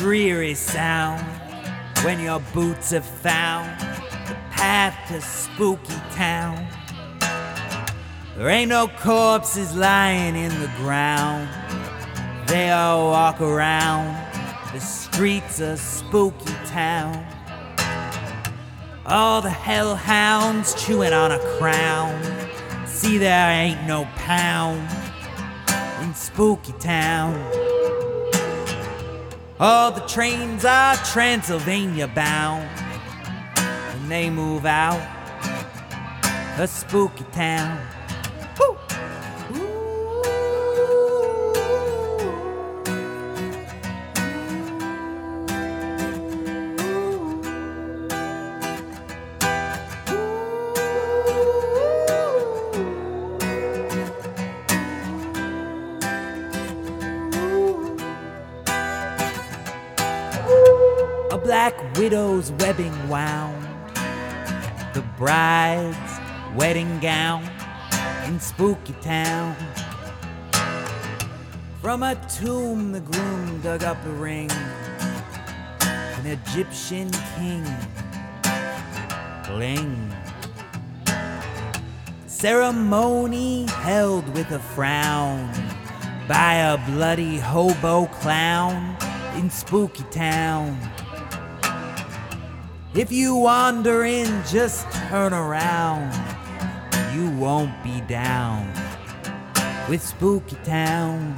eerie sound when your boots have found the path to spooky town. There ain't no corpses lying in the ground. They all walk around the streets of spooky town. All the hellhounds chewing on a crown. See, there ain't no pound in spooky town. All the trains are Transylvania bound, and they move out a spooky town. A black widow's webbing wound, the bride's wedding gown in spooky town. From a tomb, the groom dug up a ring, an Egyptian king. Bling. Ceremony held with a frown by a bloody hobo clown in spooky town. If you wander in, just turn around. You won't be down with spooky town.